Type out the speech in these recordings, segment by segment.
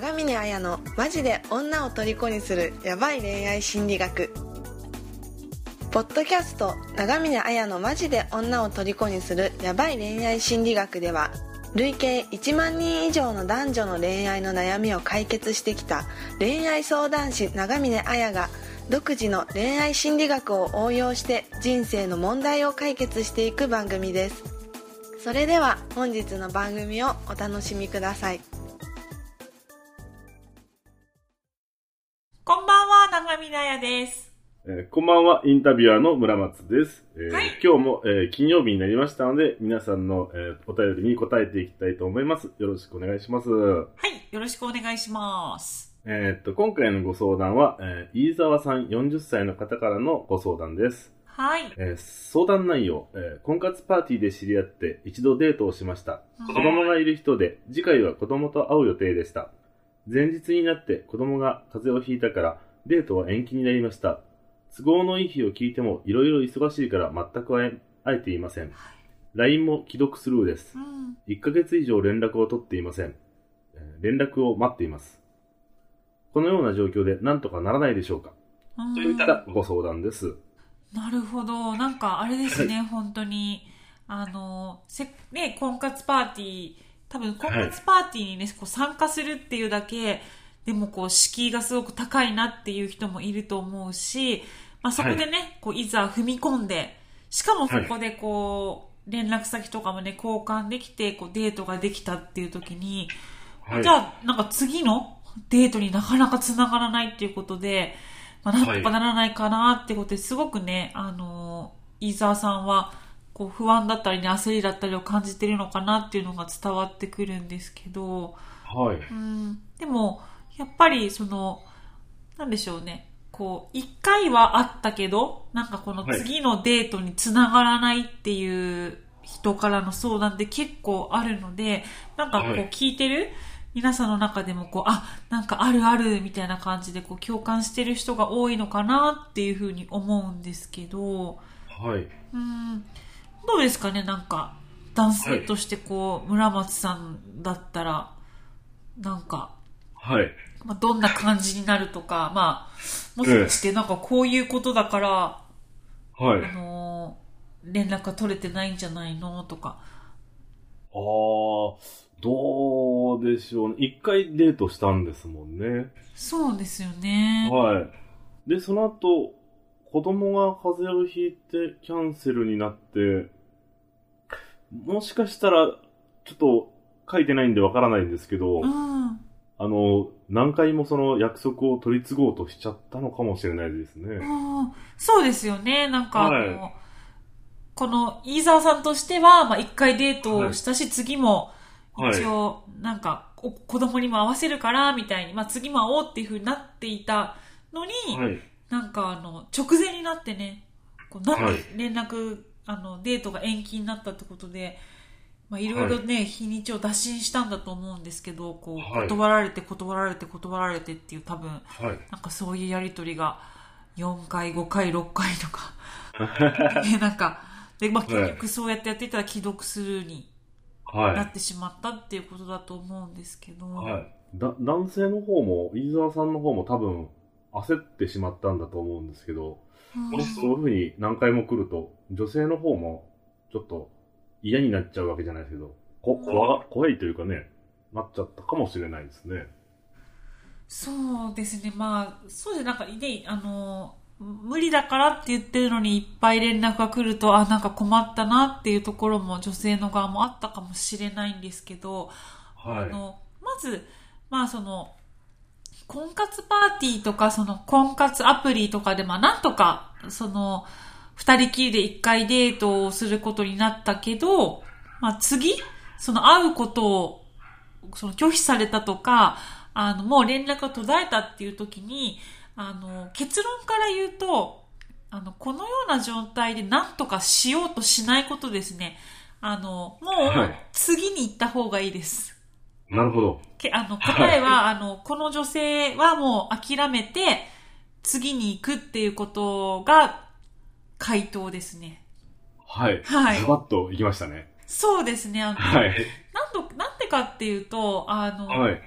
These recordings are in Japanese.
長峰綾のマジで女を虜にするヤバい恋愛心理学。ポッドキャスト長峰綾のマジで女を虜にするヤバい恋愛心理学では累計1万人以上の男女の恋愛の悩みを解決してきた恋愛相談師長峰綾が独自の恋愛心理学を応用して人生の問題を解決していく番組です。それでは本日の番組をお楽しみください。んは、長見なやです。えーこんばんは、インタビュアーの村松です。えーはい今日も、えー金曜日になりましたので、皆さんの、えーお便りに答えていきたいと思います。よろしくお願いします。はい、よろしくお願いします。えーっと、今回のご相談は、えー飯沢さん40歳の方からのご相談です。はい。えー相談内容、えー婚活パーティーで知り合って一度デートをしました。子供がいる人で、次回は子供と会う予定でした。前日になって子供が風邪をひいたから、デートは延期になりました。都合のいい日を聞いても、いろいろ忙しいから全く会え会えていません。LINE も既読スルーですう。ん。1ヶ月以上連絡を取っていません。えー連絡を待っています。このような状況で何とかならないでしょうかうんといったご相談です。なるほど。なんかあれですね、本当に。あの、せ、ね、婚活パーティー、多分婚活パーティーにね、こう参加するっていうだけ、でもこう、敷居がすごく高いなっていう人もいると思うし、まあそこでね、こう、いざ踏み込んで、しかもそこでこう、連絡先とかもね、交換できて、こう、デートができたっていう時に、はい。じゃあ、なんか次のデートになかなか繋がらないっていうことで、まあ、なんとかならないかなってことですごくね、あの、飯沢さんは、こう、不安だったりね、焦りだったりを感じてるのかなっていうのが伝わってくるんですけど、はい。うん、でも、やっぱり、その、なんでしょうね。こう、一回はあったけど、なんかこのはい次のデートにつながらないっていう人からの相談って結構あるので、なんかこうはい聞いてる？皆さんの中でもこう、あ、なんかあるあるみたいな感じでこう共感してる人が多いのかなっていうふうに思うんですけど、はい。うん、どうですかね？なんか、男性としてこう、村松さんだったら、なんか、はい。まあ、どんな感じになるとか、まあ、もしかしてなんかこういうことだから、はい。あのー連絡が取れてないんじゃないのとか。ああ、どうでしょうね。一回デートしたんですもんね。そうですよね。はい。で、その後、子供が風邪をひいてキャンセルになって、もしかしたら、ちょっと書いてないんでわからないんですけど、うん。あの、何回もその約束を取り継ごうとしちゃったのかもしれないですね。うんそうですよね。なんか、はいこの飯沢さんとしては、まあ、一回デートをしたし、次も、はい一応、なんか、お子供にも合わせるから、みたいに、まあ、次も会おうっていうふうになっていたのに、はい。なんかあの、直前になってね、こうな連絡、あの、デートが延期になったってことで、まあいろいろね、日にちを打診したんだと思うんですけど、こう、はい断られて断られて断られてっていう多分、はい。なんかそういうやりとりが4回、5回、6回とか、ね、なんか、で、まあ結局そうやってやっていたら既読スルーになはってしまったっていうことだと思うんですけど、い。はい。だ、男性の方も、飯沢さんの方も多分、焦ってしまったんだと思うんですけど、うんもしそういう風に何回も来ると、女性の方も、ちょっと嫌になっちゃうわけじゃないですけど、こ、怖が、怖いというかね、なっちゃったかもしれないですね。そうですね、まあ、そうですね、なんかね、あの、無理だからって言ってるのにいっぱい連絡が来ると、あ、なんか困ったなっていうところも女性の側もあったかもしれないんですけど、はい。あの、まず、まあその、婚活パーティーとか、その婚活アプリとかで、まあなんとか、その、二人きりで一回デートをすることになったけど、まあ次、その会うことを、その拒否されたとか、あの、もう連絡が途絶えたっていう時に、あの、結論から言うと、あの、このような状態で何とかしようとしないことですね。あの、もうはい次に行った方がいいです。なるほど。けあの、答えは、あの、この女性はもう諦めて、次に行くっていうことが、回答ですね。はい。はいズバッといきましたね。そうですね。あの、はい。なんと、なんでかっていうと、あの、はい。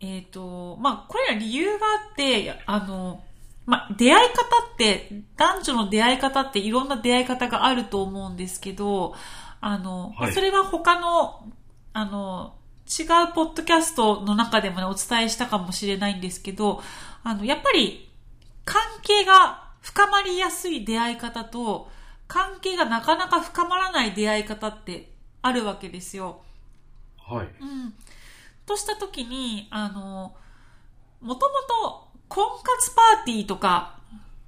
えっ、と、まあ、これら理由があって、あの、まあ、出会い方って、男女の出会い方っていろんな出会い方があると思うんですけど、あの、はいそれは他の、あの、違うポッドキャストの中でもね、お伝えしたかもしれないんですけど、あの、やっぱり、関係が深まりやすい出会い方と、関係がなかなか深まらない出会い方ってあるわけですよ。はい。うん。としたときに、あの、もともと婚活パーティーとか、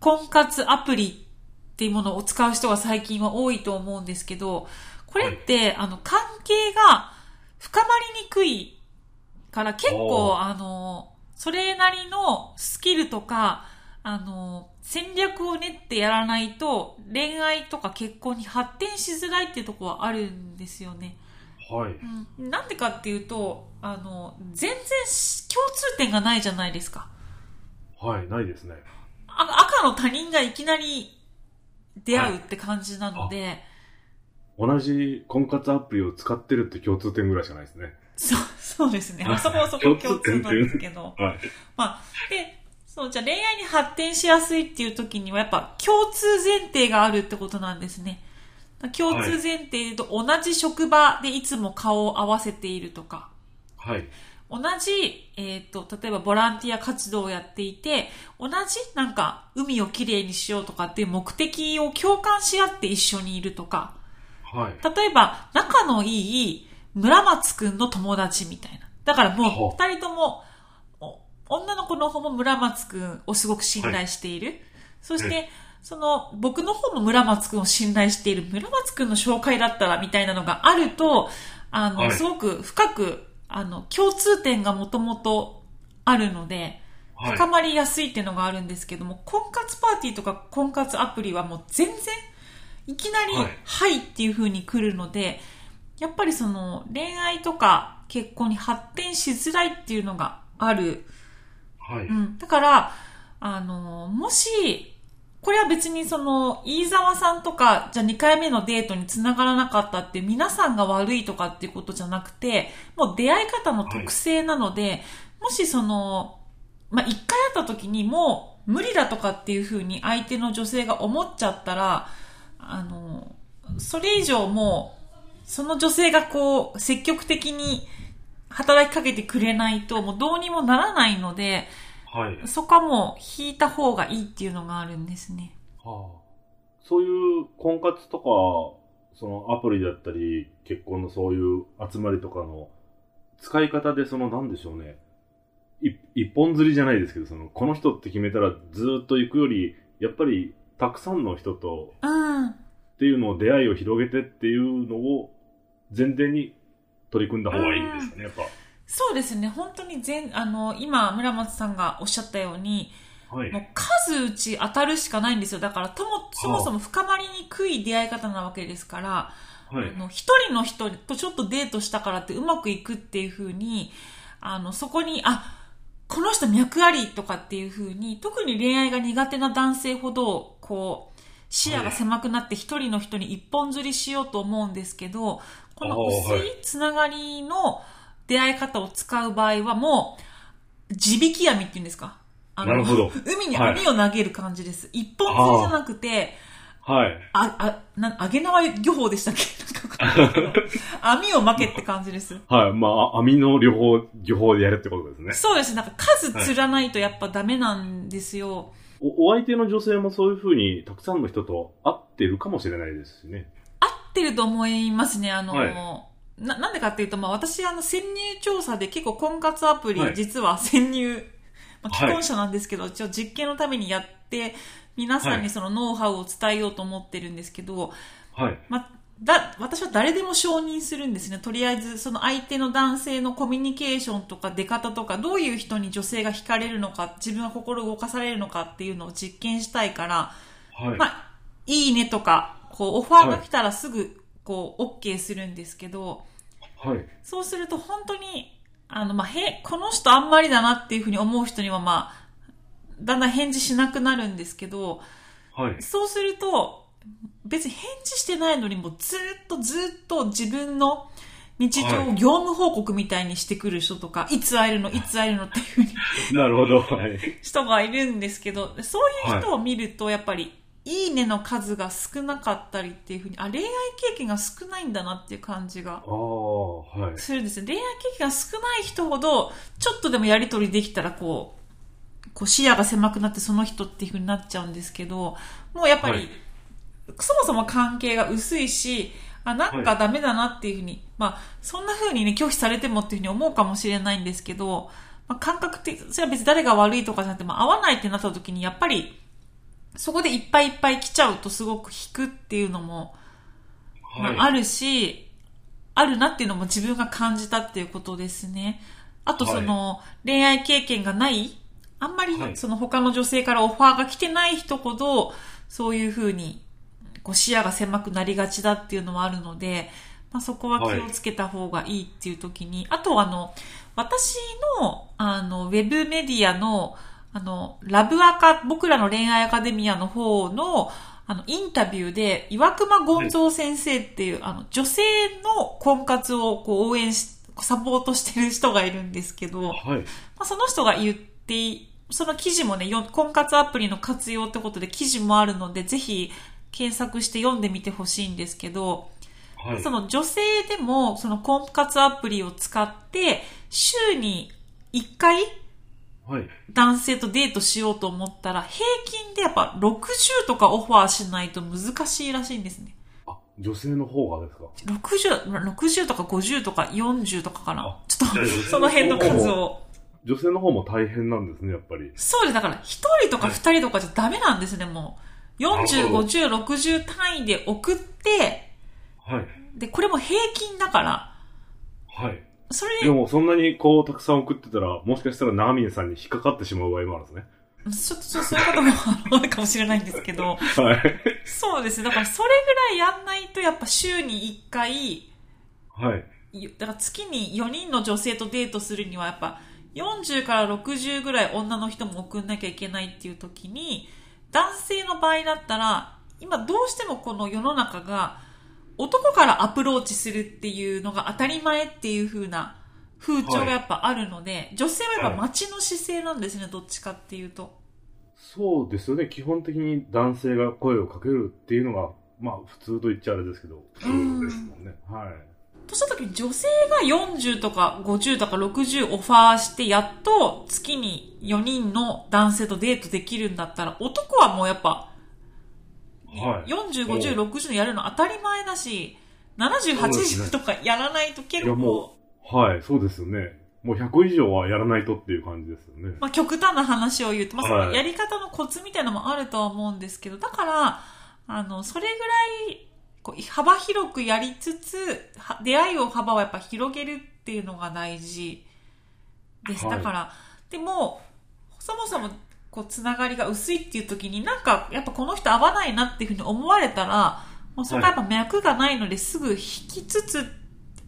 婚活アプリっていうものを使う人が最近は多いと思うんですけど、これって、あの、関係が深まりにくいから結お構、ーあの、それなりのスキルとか、あの、戦略を練ってやらないと、恋愛とか結婚に発展しづらいっていうところはあるんですよね。はい。うん、なんでかっていうと、あの、全然し共通点がないじゃないですか。はい。ないですね。あ赤の他人がいきなり出会うって感じなので、同じ婚活アプリを使ってるって共通点ぐらいしかないですね。そう、そうですね。まあそこはそこ共通なんですけど。はい。まあ、で、そう、じゃあ恋愛に発展しやすいっていう時にはやっぱ共通前提があるってことなんですね。共通前提と同じ職場でいつも顔を合わせているとか、はい。同じ、えっ、と、例えばボランティア活動をやっていて、同じなんか海をきれいにしようとかっていう目的を共感し合って一緒にいるとか、はい。例えば仲のいい村松くんの友達みたいな。だからもほうう二人とも、お女の子の方も村松くんをすごく信頼している。そして、えその僕の方も村松くんを信頼している村松くんの紹介だったらみたいなのがあると、あの、はいすごく深く、あの、共通点がもともとあるので、はい。深まりやすいっていうのがあるんですけども、婚活パーティーとか婚活アプリはもう全然、いきなり、はいはいっていう風に来るので、やっぱりその恋愛とか結婚に発展しづらいっていうのがある。はい。うん。だから、あの、もし、これは別にその、飯沢さんとか、じゃあ2回目のデートにつながらなかったって皆さんが悪いとかっていうことじゃなくて、もう出会い方の特性なので、もしその、まあ、1回会った時にもう無理だとかっていうふうに相手の女性が思っちゃったら、あの、それ以上もう、その女性がこう、積極的に働きかけてくれないと、もうどうにもならないので、はい。そこはもう引いた方がいいっていうのがあるんですね。はあ、そういう婚活とか、そのアプリだったり、結婚のそういう集まりとかの使い方で、そのなんでしょうね。い一本釣りじゃないですけど、その、この人って決めたらずーっと行くより、やっぱりたくさんの人とうん。っていうのを出会いを広げてっていうのを前提に取り組んだ方がいいんですかね、やっぱ。そうですね。本当に全、あの、今、村松さんがおっしゃったように、はいも。う数打ち当たるしかないんですよ。だから、とも、そもそも深まりにくい出会い方なわけですから、はいあ。の一人の人とちょっとデートしたからってうまくいくっていう風に、あの、そこに、あ、この人脈ありとかっていう風に、特に恋愛が苦手な男性ほど、こう、視野が狭くなって一人の人に一本釣りしようと思うんですけど、この薄いいつながりの出会い方を使う場合はもう、地引き網っていうんですか？あのなるほど海に網を投げる感じです。一本釣りじゃなくて、はい。あ、あ、な、揚げ縄漁法でしたっけ？網を巻けって感じです。はい。まあ、網の両方、両方でやるってことですね。そうです。なんか数釣らないとやっぱダメなんですよ。おお相手の女性もそういうふうにたくさんの人と会ってるかもしれないですしね。合ってると思いますね。あの、はいな、なんでかっていうと、まあ私あの潜入調査で結構婚活アプリ、はい実は潜入、まあ、はい既婚者なんですけど、一応実験のためにやって、皆さんはいにそのノウハウを伝えようと思ってるんですけど、はい。ま、だ、私は誰でも承認するんですね。とりあえず、その相手の男性のコミュニケーションとか出方とか、どういう人に女性が惹かれるのか、自分は心動かされるのかっていうのを実験したいから、はい。まあ、いいねとか、こう、オファーが来たらすぐ、こう、OK するんですけど、はい。そうすると本当に、あの、まあ、へ、この人あんまりだなっていうふうに思う人には、まあ、だんだん返事しなくなるんですけど、はい。そうすると、別に返事してないのにもうずっとずっと自分の日常を業務報告みたいにしてくる人とか、いつ会えるの、いつ会えるのっていうふうに なるほど。はい。人がいるんですけど、そういう人を見ると、やっぱり、いいねの数が少なかったりっていうふうに、あ、恋愛経験が少ないんだなっていう感じがああ、はい。するんですよ。恋愛経験が少ない人ほど、ちょっとでもやりとりできたら、こう、こう視野が狭くなってその人っていうふうになっちゃうんですけど、もうやっぱり、はいそもそも関係が薄いし、あ、なんかダメだなっていうふうに、まあ、そんなふうにね、拒否されてもっていうふうに思うかもしれないんですけど、まあ、感覚的、それは別に誰が悪いとかじゃなくて、まあ、合わないってなった時に、やっぱり、そこでいっぱいいっぱい来ちゃうとすごく引くっていうのも、まあ、あるし、あるなっていうのも自分が感じたっていうことですね。あとその、恋愛経験がない、あんまりはい。その他の女性からオファーが来てない人ほど、そういうふうに、こう視野が狭くなりがちだっていうのはあるので、まあ、そこは気をつけた方がいいっていう時に、あとあの、私の、あの、ウェブメディアの、あの、ラブアカ、僕らの恋愛アカデミアの方の、あの、インタビューで、岩隈ゴンゾー先生っていう、あの、女性の婚活をこう応援し、サポートしてる人がいるんですけど、まはい。あ、その人が言ってい、その記事もね、よ婚活アプリの活用ってことで記事もあるので、ぜひ検索して読んでみてほしいんですけど、はい。その女性でもその婚活アプリを使って週に1回はい。男性とデートしようと思ったら平均でやっぱ60とかオファーしないと難しいらしいんですね。あ、女性の方がですか？60、60とか50とか40とかかなあ。ちょっと その辺の数を。女性の方も大変なんですね、やっぱり。そうです。だから、一人とか二人とかじゃダメなんですね、もう。40、なるほど50、60単位で送って、はい。で、これも平均だから、はい。それで、でも、そんなにこう、たくさん送ってたら、もしかしたら長峰さんに引っかかってしまう場合もあるんですね。ちょっと、そういうこともあるかもしれないんですけど、はい。そうですね。だから、それぐらいやんないと、やっぱ週に1回、はい。いだから月に4人の女性とデートするには、やっぱ、40から60ぐらい女の人も送んなきゃいけないっていう時に、男性の場合だったら、今どうしてもこの世の中が、男からアプローチするっていうのが当たり前っていう風な風潮がやっぱあるので、女性はやっぱ待ちの姿勢なんですね、どっちかっていうと。そうですよね。基本的に男性が声をかけるっていうのが、まあ、普通と言っちゃあれですけど、普通ですもんね。はい。とした時に女性が40とか50とか60オファーしてやっと月に4人の男性とデートできるんだったら男はもうやっぱ、はい40、50、60のやるの当たり前だし、70、そうですね80とかやらないと結いやも構、はい、そうですよね。もう100以上はやらないとっていう感じですよね。まあ極端な話を言うと、まあそはいのやり方のコツみたいなのもあるとは思うんですけど、だから、あの、それぐらい、こう幅広くやりつつ、は出会いを幅をやっぱ広げるっていうのが大事です。はいだから、でも、そもそも、こう、つながりが薄いっていう時に、なんか、やっぱこの人合わないなっていうふうに思われたら、もうそこはやっぱ脈がないのですぐ引きつつ、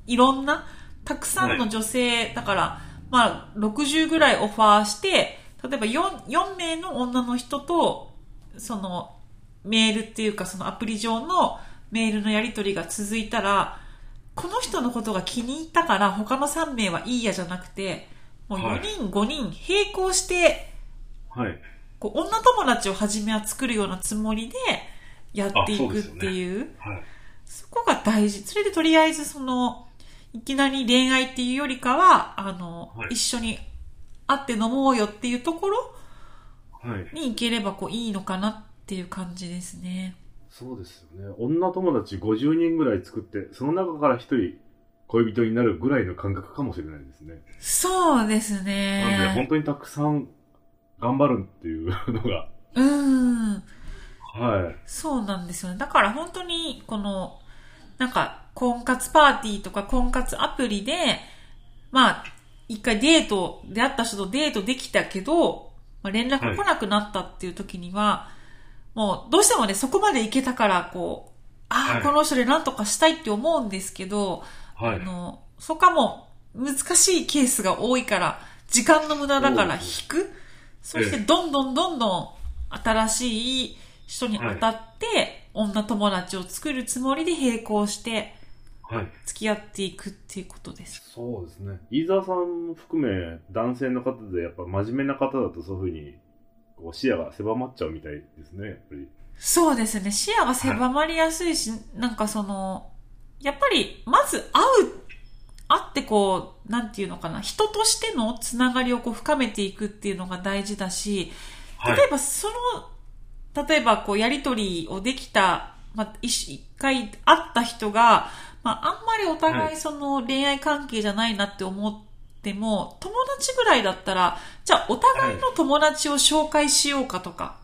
いろんな、たくさんの女性、だから、まあ、60ぐらいオファーして、例えば 4, 4名の女の人と、その、メールっていうか、そのアプリ上のメールのやり取りが続いたら、この人のことが気に入ったから、他の3名はいいやじゃなくて、もう4人、5人並行して、はい。こう女友達を初めは作るようなつもりでやっていくっていう、はい。そこが大事。それでとりあえずその、いきなり恋愛っていうよりかは、あの、はい一緒に会って飲もうよっていうところはい。に行ければこういいのかなっていう感じですね。そうですよね。女友達50人ぐらい作って、その中から1人恋人になるぐらいの感覚かもしれないですね。そうですなので、ね本。当にたくさん頑張るっていう のが、うん。はい。そうなんですよね。だから本当に、この、なんか、婚活パーティーとか婚活アプリで、まあ、一回デート、出会った人とデートできたけど、まあ、連絡来なくなったっていう時には、もう、どうしてもね、そこまで行けたから、こう、ああ、はいこの人で何とかしたいって思うんですけど、はい。あの、そこはもう、難しいケースが多いから、時間の無駄だから引く。そして、どんどんどんどん、新しい人に当たって、女友達を作るつもりで並行して、はい。付き合っていくっていうことです。そうですね。飯沢さん含め男性の方でやっぱ真面目な方だとそういうふうにこう視野が狭まっちゃうみたいですね、やっぱり。そうですね。視野が狭まりやすいし、なんかその、やっぱり、まず会う、会ってこう、なんていうのかな、人としてのつながりをこう深めていくっていうのが大事だし、はい。例えばその、例えばこうやりとりをできた、まあ、一一回会った人が、まあ、あんまりお互いその恋愛関係じゃないなって思っても、友達ぐらいだったら、じゃあお互いの友達を紹介しようかとか、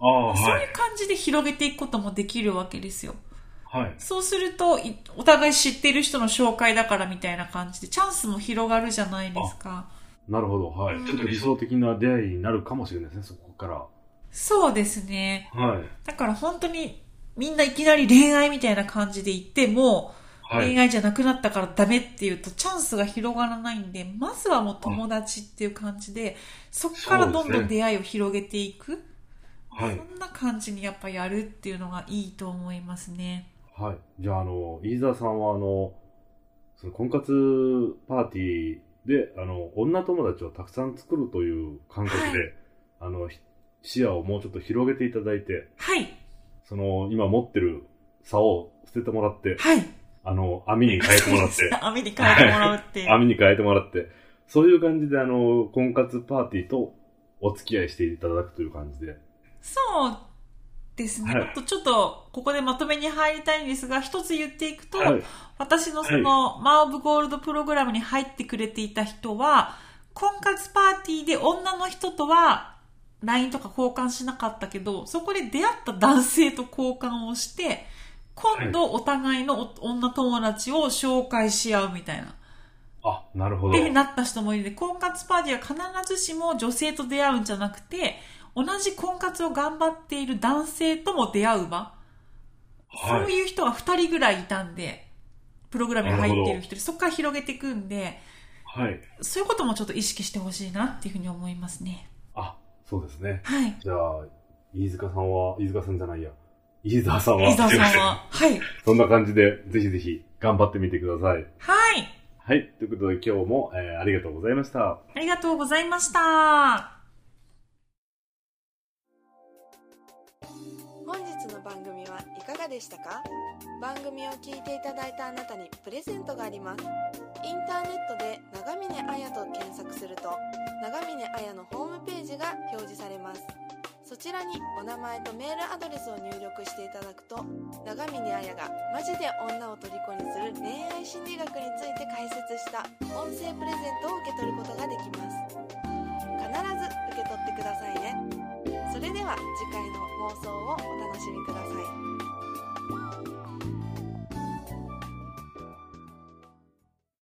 ああ、そうはいいう感じで広げていくこともできるわけですよ。はい。そうすると、いお互い知っている人の紹介だからみたいな感じで、チャンスも広がるじゃないですか。なるほど、はい。うんちょっと理想的な出会いになるかもしれないですね、そこから。そうですね。はい。だから本当に、みんないきなり恋愛みたいな感じで言っても、はい。恋愛じゃなくなったからダメっていうとチャンスが広がらないんで、まずはもう友達っていう感じで、そこからどんどん出会いを広げていく。はい。そんな感じにやっぱやるっていうのがいいと思いますね。はい。じゃあ、あの、飯沢さんは、あの、その婚活パーティーで、あの、女友達をたくさん作るという感覚で、はいあの、ひ視野をもうちょっと広げていただいて、はい。その、今持ってる差を捨ててもらって、はい。あの、網に変えてもらって、網に変えてもらうっていう。網に変えてもらって、そういう感じで、あの、婚活パーティーとお付き合いしていただくという感じで。そうですね。はいちょっと、ここでまとめに入りたいんですが、一つ言っていくと、はい。私のその、マーオブゴールドプログラムに入ってくれていた人は、婚活パーティーで女の人とは、LINE とか交換しなかったけど、そこで出会った男性と交換をして、今度お互いのお女友達を紹介し合うみたいな。あ、なるほど。ってなった人もいるので、婚活パーティーは必ずしも女性と出会うんじゃなくて、同じ婚活を頑張っている男性とも出会う場。はいそういう人が2人ぐらいいたんで、プログラムに入っている人で、そこから広げていくんで、はい。そういうこともちょっと意識してほしいなっていうふうに思いますね。あ、そうですね。はい。じゃあ、飯塚さんは、飯塚さんじゃないや。飯沢さんは、伊沢さんは。はい。そんな感じで、ぜひぜひ頑張ってみてください。はい。はい。ということで今日も、えーありがとうございました。ありがとうございました。かがでしたか？番組を聞いていただいたあなたにプレゼントがあります。インターネットで長峰彩と検索すると長峰彩のホームページが表示されます。そちらにお名前とメールアドレスを入力していただくと長峰彩がマジで女を虜にする恋愛心理学について解説した音声プレゼントを受け取ることができます。必ず受け取ってくださいね。それでは次回の放送をお楽しみください。